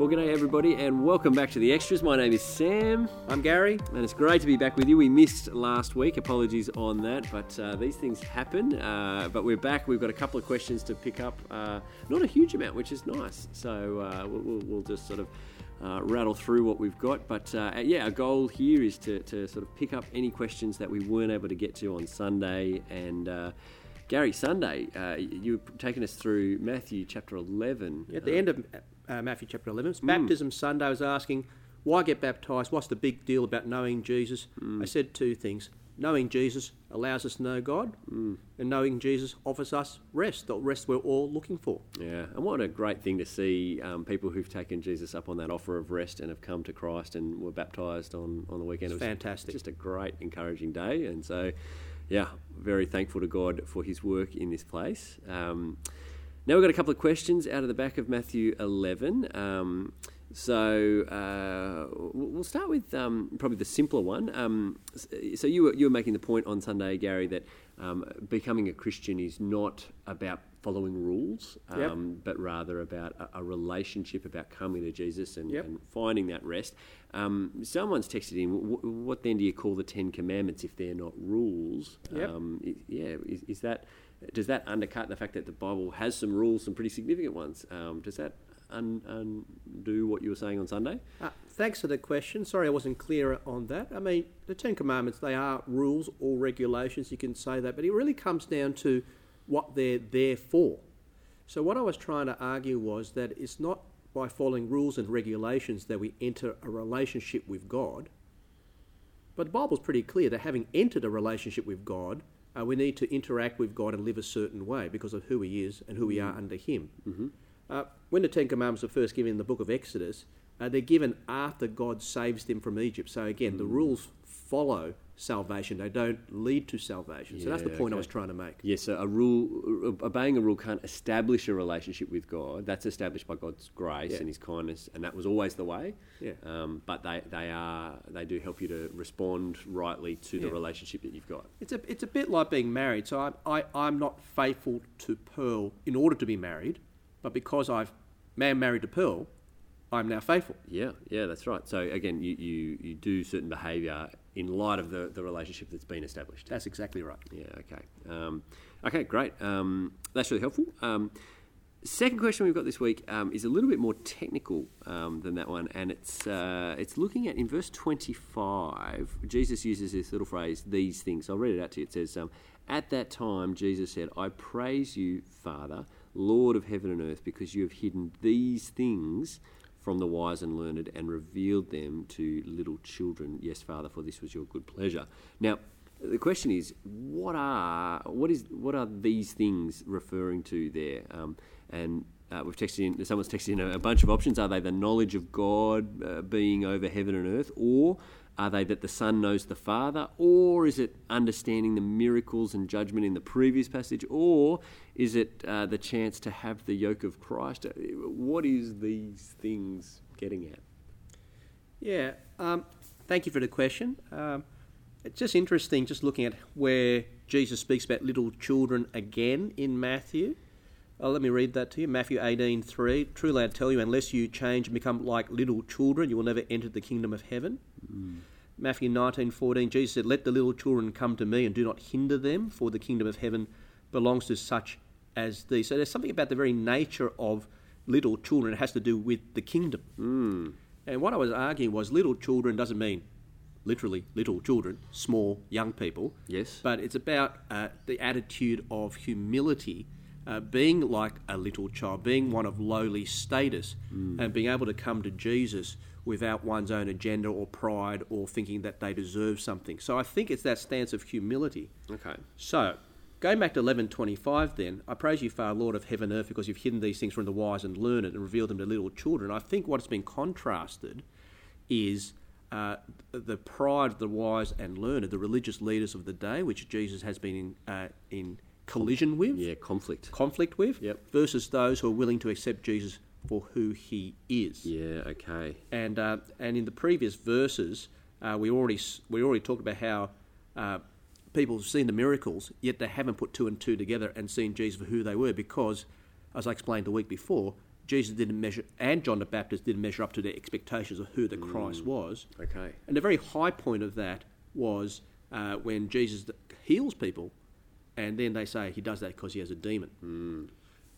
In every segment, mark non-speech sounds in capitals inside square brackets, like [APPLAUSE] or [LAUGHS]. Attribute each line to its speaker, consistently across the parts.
Speaker 1: Well, g'day everybody, and welcome back to the extras. My name is Sam,
Speaker 2: I'm Gary.
Speaker 1: and it's great to be back with you. We missed last week, apologies on that, but uh, these things happen. Uh, but we're back. We've got a couple of questions to pick up. Uh, not a huge amount, which is nice. So uh, we'll, we'll, we'll just sort of uh, rattle through what we've got. But uh, yeah, our goal here is to, to sort of pick up any questions that we weren't able to get to on Sunday. And uh, Gary, Sunday, uh, you've taken us through Matthew chapter 11.
Speaker 2: At the end of uh, Matthew chapter 11, it's Baptism Sunday. I was asking, why get baptised? What's the big deal about knowing Jesus? I said two things. Knowing Jesus allows us to know God, and knowing Jesus offers us rest, the rest we're all looking for.
Speaker 1: Yeah, and what a great thing to see um, people who've taken Jesus up on that offer of rest and have come to Christ and were baptised on, on the weekend.
Speaker 2: It's
Speaker 1: it was
Speaker 2: fantastic.
Speaker 1: Just a great, encouraging day. And so, yeah, very thankful to God for his work in this place. Um, now we've got a couple of questions out of the back of Matthew 11. Um, so uh, we'll start with um, probably the simpler one. Um, so you were, you were making the point on Sunday, Gary, that um, becoming a Christian is not about following rules,
Speaker 2: Yep.
Speaker 1: um, but rather about a, a relationship, about coming to Jesus and,
Speaker 2: Yep.
Speaker 1: and finding that rest. Um, someone's texted in, "Wh- what then do you call the Ten Commandments if they're not rules?
Speaker 2: Yep.
Speaker 1: Um, yeah, is, is that does that undercut the fact that the Bible has some rules, some pretty significant ones? Um, does that un, undo what you were saying on Sunday?
Speaker 2: Uh, thanks for the question. Sorry I wasn't clear on that. I mean, the Ten Commandments, they are rules or regulations, you can say that, but it really comes down to what they're there for. So, what I was trying to argue was that it's not by following rules and regulations that we enter a relationship with God, but the Bible's pretty clear that having entered a relationship with God, uh, we need to interact with God and live a certain way because of who He is and who we are under Him. Uh, when the Ten Commandments are first given in the book of Exodus, uh, they're given after God saves them from Egypt. So again, the rules follow salvation; they don't lead to salvation. so that's the
Speaker 1: Yeah,
Speaker 2: point I was trying to make.
Speaker 1: Yes, so a rule, obeying a rule can't establish a relationship with God. That's established by God's grace
Speaker 2: Yeah.
Speaker 1: and His kindness, and that was always the way.
Speaker 2: Yeah.
Speaker 1: Um, but they, they are they do help you to respond rightly to the relationship that you've got.
Speaker 2: It's a it's a bit like being married. So I'm I, I'm not faithful to Pearl in order to be married, but because I've man married to Pearl, I'm now faithful.
Speaker 1: Yeah, yeah, that's right. So again, you, you, you do certain behaviour in light of the, the relationship that's been established.
Speaker 2: That's exactly right.
Speaker 1: Yeah, okay. Um, okay, great. Um, that's really helpful. Um, second question we've got this week um, is a little bit more technical um, than that one, and it's, uh, it's looking at in verse 25, Jesus uses this little phrase, these things. I'll read it out to you. It says, um, At that time, Jesus said, I praise you, Father, Lord of heaven and earth, because you have hidden these things from the wise and learned and revealed them to little children. Yes, Father, for this was your good pleasure. Now, the question is, what are what is what are these things referring to there? Um, and uh, we've texted in. Someone's texted in a, a bunch of options. Are they the knowledge of God uh, being over heaven and earth, or are they that the Son knows the Father, or is it understanding the miracles and judgment in the previous passage, or is it uh, the chance to have the yoke of Christ? Uh, What is these things getting at?
Speaker 2: Yeah. Um, thank you for the question. Um, it's just interesting, just looking at where Jesus speaks about little children again in Matthew. Uh, let me read that to you. Matthew eighteen three. Truly I tell you, unless you change and become like little children, you will never enter the kingdom of heaven. Matthew nineteen fourteen. Jesus said, "Let the little children come to me, and do not hinder them, for the kingdom of heaven belongs to such as these." So there's something about the very nature of little children. It has to do with the kingdom. And what I was arguing was little children doesn't mean literally little children, small young people.
Speaker 1: Yes.
Speaker 2: But it's about uh, the attitude of humility, uh, being like a little child, being one of lowly status, and being able to come to Jesus without one's own agenda or pride or thinking that they deserve something. So I think it's that stance of humility.
Speaker 1: Okay.
Speaker 2: So, going back to 1125 then, I praise you, Father, Lord of heaven and earth, because you've hidden these things from the wise and learned and revealed them to little children. I think what's been contrasted is uh, the pride of the wise and learned, the religious leaders of the day, which Jesus has been in, uh, in collision with,
Speaker 1: Yeah, conflict.
Speaker 2: conflict with,
Speaker 1: Yep.
Speaker 2: versus those who are willing to accept Jesus for who he is.
Speaker 1: Yeah, okay.
Speaker 2: And uh, and in the previous verses, uh, we already we already talked about how uh, people have seen the miracles, yet they haven't put two and two together and seen Jesus for who they were, because, as I explained the week before, Jesus didn't measure, and John the Baptist didn't measure up to their expectations of who the Christ was.
Speaker 1: Okay.
Speaker 2: And the very high point of that was uh, when Jesus heals people, and then they say he does that because he has a demon.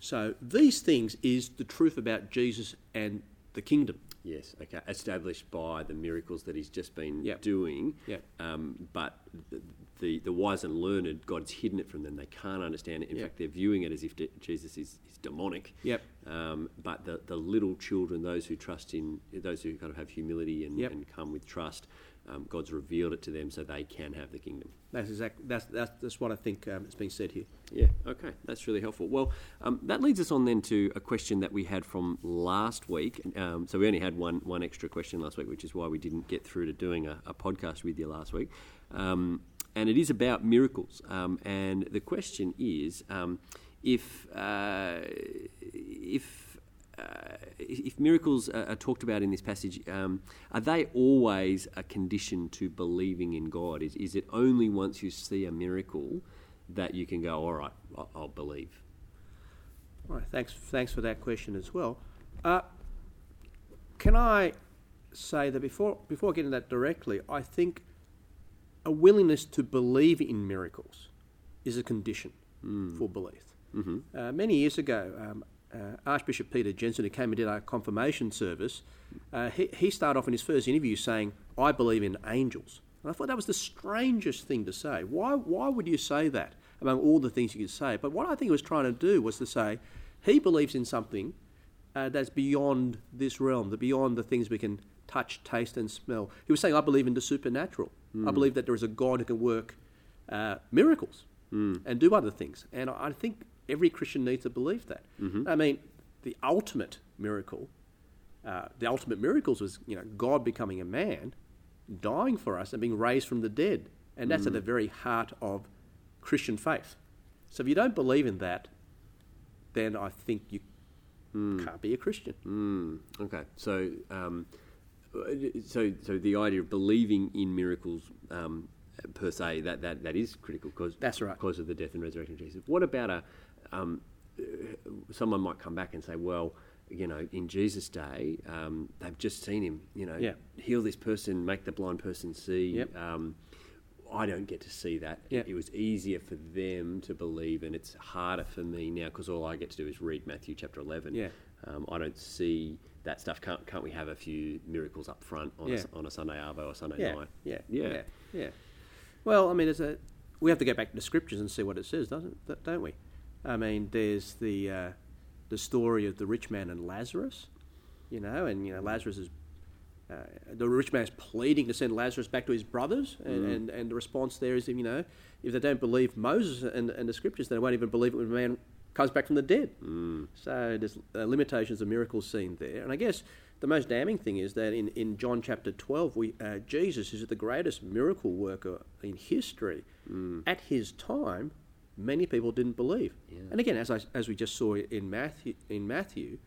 Speaker 2: So these things is the truth about Jesus and the kingdom.
Speaker 1: Yes. Okay. Established by the miracles that he's just been
Speaker 2: Yep.
Speaker 1: doing.
Speaker 2: Yep.
Speaker 1: Um, but the, the the wise and learned, God's hidden it from them. They can't understand it. In
Speaker 2: Yep.
Speaker 1: fact, they're viewing it as if de- Jesus is, is demonic.
Speaker 2: Yep.
Speaker 1: Um, but the, the little children, those who trust in, those who kind of have humility and, and come with trust, um, God's revealed it to them so they can have the kingdom.
Speaker 2: That's exact. That's that's, that's what I think um, is being said here.
Speaker 1: Yeah, okay, that's really helpful. Well, um, that leads us on then to a question that we had from last week. Um, so we only had one one extra question last week, which is why we didn't get through to doing a, a podcast with you last week. Um, and it is about miracles. Um, and the question is um, if uh, if uh, if miracles are, are talked about in this passage, um, are they always a condition to believing in God? Is, is it only once you see a miracle that you can go, all right, I'll, I'll believe?
Speaker 2: All right, thanks, thanks for that question as well. Uh, can I say that before, before getting that directly, I think a willingness to believe in miracles is a condition for belief. Uh, many years ago, um, uh, Archbishop Peter Jensen, who came and did our confirmation service, uh, he, he started off in his first interview saying, I believe in angels. And I thought that was the strangest thing to say. Why, why would you say that among all the things you could say? But what I think he was trying to do was to say he believes in something uh, that's beyond this realm, the beyond the things we can touch, taste, and smell. He was saying, I believe in the supernatural. I believe that there is a God who can work uh, miracles and do other things. And I I think every Christian needs to believe that. I mean, the ultimate miracle, uh, the ultimate miracles was you know God becoming a man, dying for us, and being raised from the dead, and that's at the very heart of Christian faith. So if you don't believe in that, then I think you can't be a Christian.
Speaker 1: Mm, okay, so um, so so the idea of believing in miracles um, per se that, that, that is critical because
Speaker 2: That's right.
Speaker 1: because of the death and resurrection of Jesus. What about a um, someone might come back and say, well. You know, in Jesus' day, um, they've just seen him. You know,
Speaker 2: Yeah.
Speaker 1: heal this person, make the blind person see.
Speaker 2: Yep.
Speaker 1: Um, I don't get to see that.
Speaker 2: Yeah.
Speaker 1: It was easier for them to believe, and it's harder for me now because all I get to do is read Matthew chapter 11.
Speaker 2: Yeah.
Speaker 1: Um, I don't see that stuff. Can't, can't we have a few miracles up front on, a,
Speaker 2: Yeah.
Speaker 1: s- on a Sunday Arvo or Sunday
Speaker 2: Yeah,
Speaker 1: night?
Speaker 2: yeah,
Speaker 1: Yeah.
Speaker 2: yeah, yeah. Well, I mean, it's a, we have to go back to the scriptures and see what it says, doesn't don't we? I mean, there's the uh, the story of the rich man and Lazarus, you know, and you know Lazarus is uh, the rich man is pleading to send Lazarus back to his brothers, and, and, and the response there is, you know, if they don't believe Moses and, and the scriptures, they won't even believe it when a man comes back from the dead. So there's uh, limitations of miracles seen there, and I guess the most damning thing is that in, in John chapter 12, we, uh, Jesus is the greatest miracle worker in history. At his time, many people didn't believe. And again, as, I, as we just saw in Matthew, in Matthew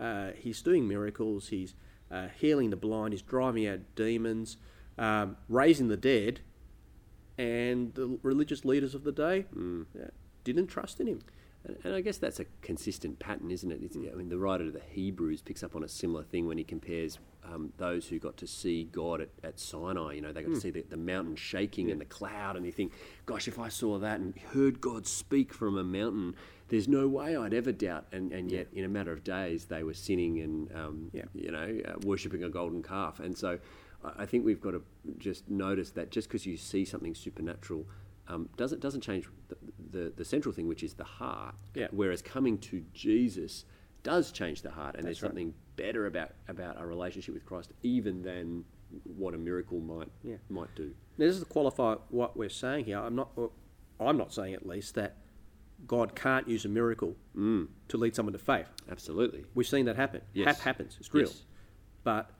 Speaker 2: uh, he's doing miracles, he's uh, healing the blind, he's driving out demons, um, raising the dead, and the religious leaders of the day uh, didn't trust in him.
Speaker 1: And, and I guess that's a consistent pattern, isn't it? It's, I mean, the writer of the Hebrews picks up on a similar thing when he compares um, those who got to see God at, at Sinai. You know, they got to see the, the mountain shaking and the cloud, and you think, gosh, if I saw that and heard God speak from a mountain, there's no way I'd ever doubt. And, and yet, in a matter of days, they were sinning and, um,
Speaker 2: Yeah.
Speaker 1: you know, uh, worshipping a golden calf. And so I- I think we've got to just notice that just because you see something supernatural um, doesn't doesn't change the, the the central thing, which is the heart.
Speaker 2: Yeah.
Speaker 1: Whereas coming to Jesus does change the heart, and there's
Speaker 2: right.
Speaker 1: something better about about our relationship with Christ, even than what a miracle might
Speaker 2: Yeah.
Speaker 1: might do.
Speaker 2: Now, this is to qualify what we're saying here. I'm not, well, I'm not saying at least that God can't use a miracle mm. to lead someone to faith.
Speaker 1: Absolutely.
Speaker 2: We've seen that happen.
Speaker 1: Yes.
Speaker 2: Hap happens. It's real.
Speaker 1: Yes.
Speaker 2: But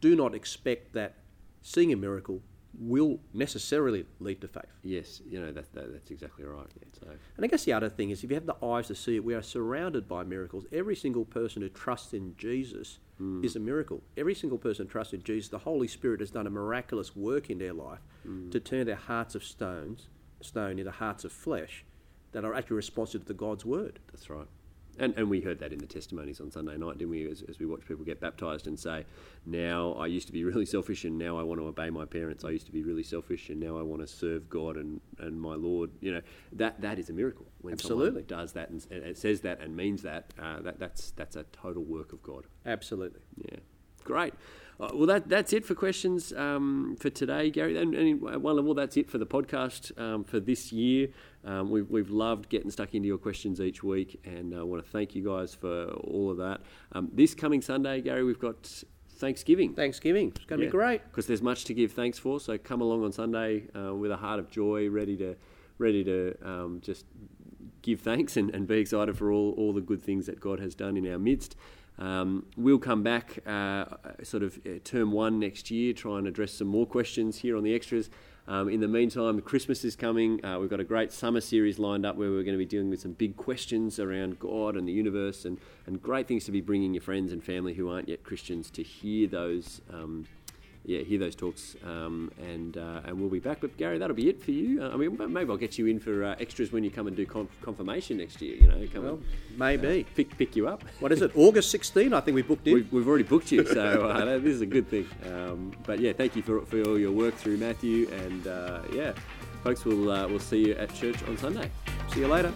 Speaker 2: do not expect that seeing a miracle will necessarily lead to faith.
Speaker 1: Yes, you know that, that that's exactly right. So
Speaker 2: And I guess the other thing is, if you have the eyes to see it, we are surrounded by miracles. Every single person who trusts in Jesus hmm. is a miracle. Every single person who trusts in Jesus, the Holy Spirit has done a miraculous work in their life hmm. to turn their hearts of stones, stone into hearts of flesh that are actually responsive to God's word.
Speaker 1: that's right. And, and we heard that in the testimonies on Sunday night, didn't we? As, as we watched people get baptized and say, now I used to be really selfish and now I want to obey my parents. I used to be really selfish and now I want to serve God and, and my Lord. You know, that, that is a miracle. When
Speaker 2: Absolutely.
Speaker 1: someone does that and, and says that and means that, uh, that that's, that's a total work of God.
Speaker 2: Absolutely.
Speaker 1: Yeah, great. Uh, well, that that's it for questions um, for today, Gary. And, and one level, that's it for the podcast um, for this year. Um, we've, we've loved getting stuck into your questions each week, and I want to thank you guys for all of that. Um, this coming Sunday, Gary, we've got Thanksgiving.
Speaker 2: Thanksgiving. It's going to be great.
Speaker 1: because there's much to give thanks for. So come along on Sunday uh, with a heart of joy, ready to ready to um, just give thanks and, and be excited for all, all the good things that God has done in our midst. Um, we'll come back uh, sort of uh, term one next year, try and address some more questions here on the extras. Um, in the meantime, Christmas is coming. Uh, we've got a great summer series lined up where we're going to be dealing with some big questions around God and the universe and, and great things to be bringing your friends and family who aren't yet Christians to hear those. Um, yeah, hear those talks, um, and uh, and we'll be back. But Gary, that'll be it for you. Uh, I mean, maybe I'll get you in for uh, extras when you come and do conf- confirmation next year. You know, come
Speaker 2: Well,
Speaker 1: and
Speaker 2: maybe.
Speaker 1: pick pick you up.
Speaker 2: What is it? August 16, I think we booked in.
Speaker 1: We've, we've already booked you, so uh, [LAUGHS] this is a good thing. Um, but yeah, thank you for, for all your work through Matthew, and uh, yeah, folks, we'll uh, we'll see you at church on Sunday.
Speaker 2: See you later.